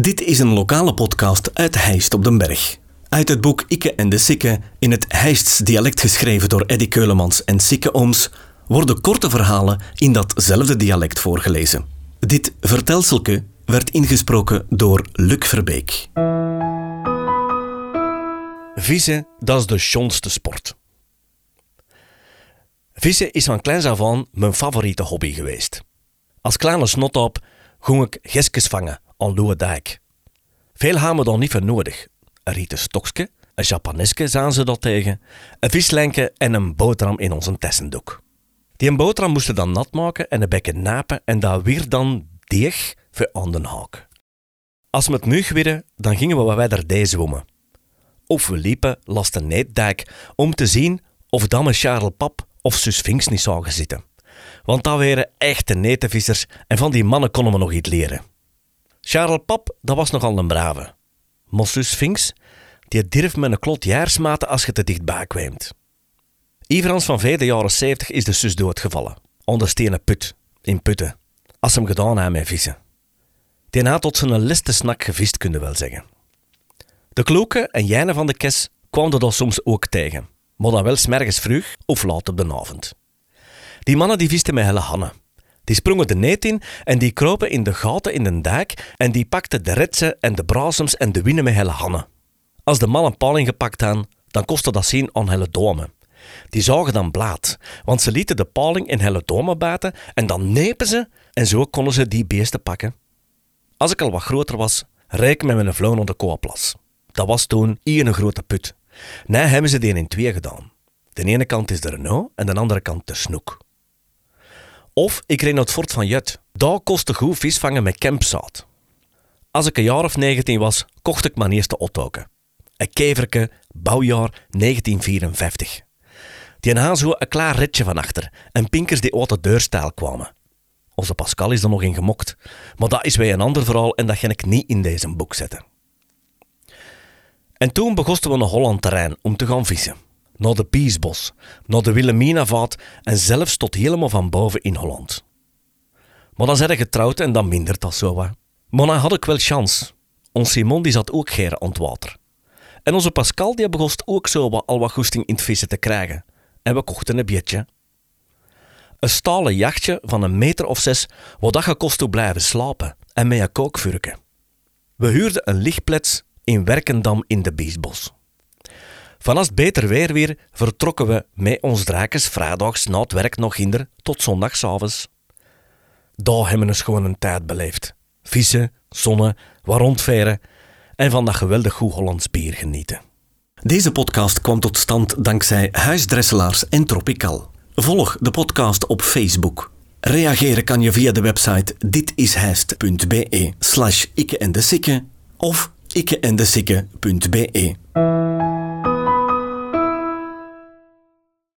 Dit is een lokale podcast uit Heist op den Berg. Uit het boek Ikke en de Sikke, in het Heists dialect geschreven door Eddy Keulemans en Sikke Ooms, worden korte verhalen in datzelfde dialect voorgelezen. Dit vertelselke werd ingesproken door Luc Verbeek. Vissen, dat is de schoonste sport. Vissen is van kleins af aan mijn favoriete hobby geweest. Als kleine snotop ging ik geskes vangen aan Dijk. Veel hebben we dan niet voor nodig. Een rieten stokje, een japaneske zagen ze dat tegen, een vislenke en een boterham in onze tessendoek. Die boterham moesten dan nat maken en een bekken napen en daar weer dan deeg voor aan haak. Als we het mug werden, dan gingen we wat wij daar zwommen. Of we liepen langs de neetdijk om te zien of damme Charles Pap of zus Sphinx niet zagen zitten. Want dat waren echte netenvissers en van die mannen konden we nog iets leren. Charles Pap, dat was nogal een brave. Zus Sphinx, die durf met een klot jaarsmaten als je te dichtbij kwam. Iverans van vijf jaren 70 is de zus doodgevallen. Onder stenen put, in putten. Als hem gedaan hebben met vissen. Die had tot zijn liste snak gevist, kunnen wel zeggen. De kloken en jijnen van de kes kwamen er soms ook tegen. Maar dan wel smergens vroeg of laat op de avond. Die mannen die visten met helle hannen. Die sprongen de neet in en die kropen in de gaten in de dijk en die pakten de retsen en de brasems en de winnen met helle hannen. Als de man een paling gepakt hadden, dan kostte dat zien aan helle domen. Die zagen dan blaad, want ze lieten de paling in helle domen baten en dan nepen ze en zo konden ze die beesten pakken. Als ik al wat groter was, reik met mijn vloon op de koaplas. Dat was toen hier een grote put. Nu hebben ze die in twee gedaan. De ene kant is de Renault en de andere kant de Snoek. Of ik reed naar het fort van Jut. Daar kostte goed vis vangen met kempzaad. Als ik een jaar of 19 was, kocht ik mijn eerste ottoken. Een keverke, bouwjaar 1954. Die had zo een klaar ritje van achter en pinkers die uit de deurstijl kwamen. Onze Pascal is er nog in gemokt, maar dat is weer een ander verhaal en dat ga ik niet in deze boek zetten. En toen begosten we naar Holland terrein om te gaan vissen. Naar de Piesbos, naar de Wilhelminavaat en zelfs tot helemaal van boven in Holland. Maar dan zijn we getrouwd en dan mindert dat zo wat. Maar dan had ik wel chance. Ons Simon die zat ook geren aan het water. En onze Pascal die begon ook zo wat, al wat goesting in het vissen te krijgen. En we kochten een beetje. Een stalen jachtje van een meter of zes, wat dat gekost te blijven slapen en met een kookvurken. We huurden een lichtplets in Werkendam in de Biesbos. Van beter weer weer vertrokken we met ons draakjes vrijdags na het werk nog hinder tot zondagsavonds. Daar hebben we gewoon een tijd beleefd. Vissen, zonnen, wat rondveren en van dat geweldig goed Hollands bier genieten. Deze podcast kwam tot stand dankzij Huisdresselaars en Tropical. Volg de podcast op Facebook. Reageren kan je via de website ditishijst.be slash ikke en de of ikkeendesikke.be.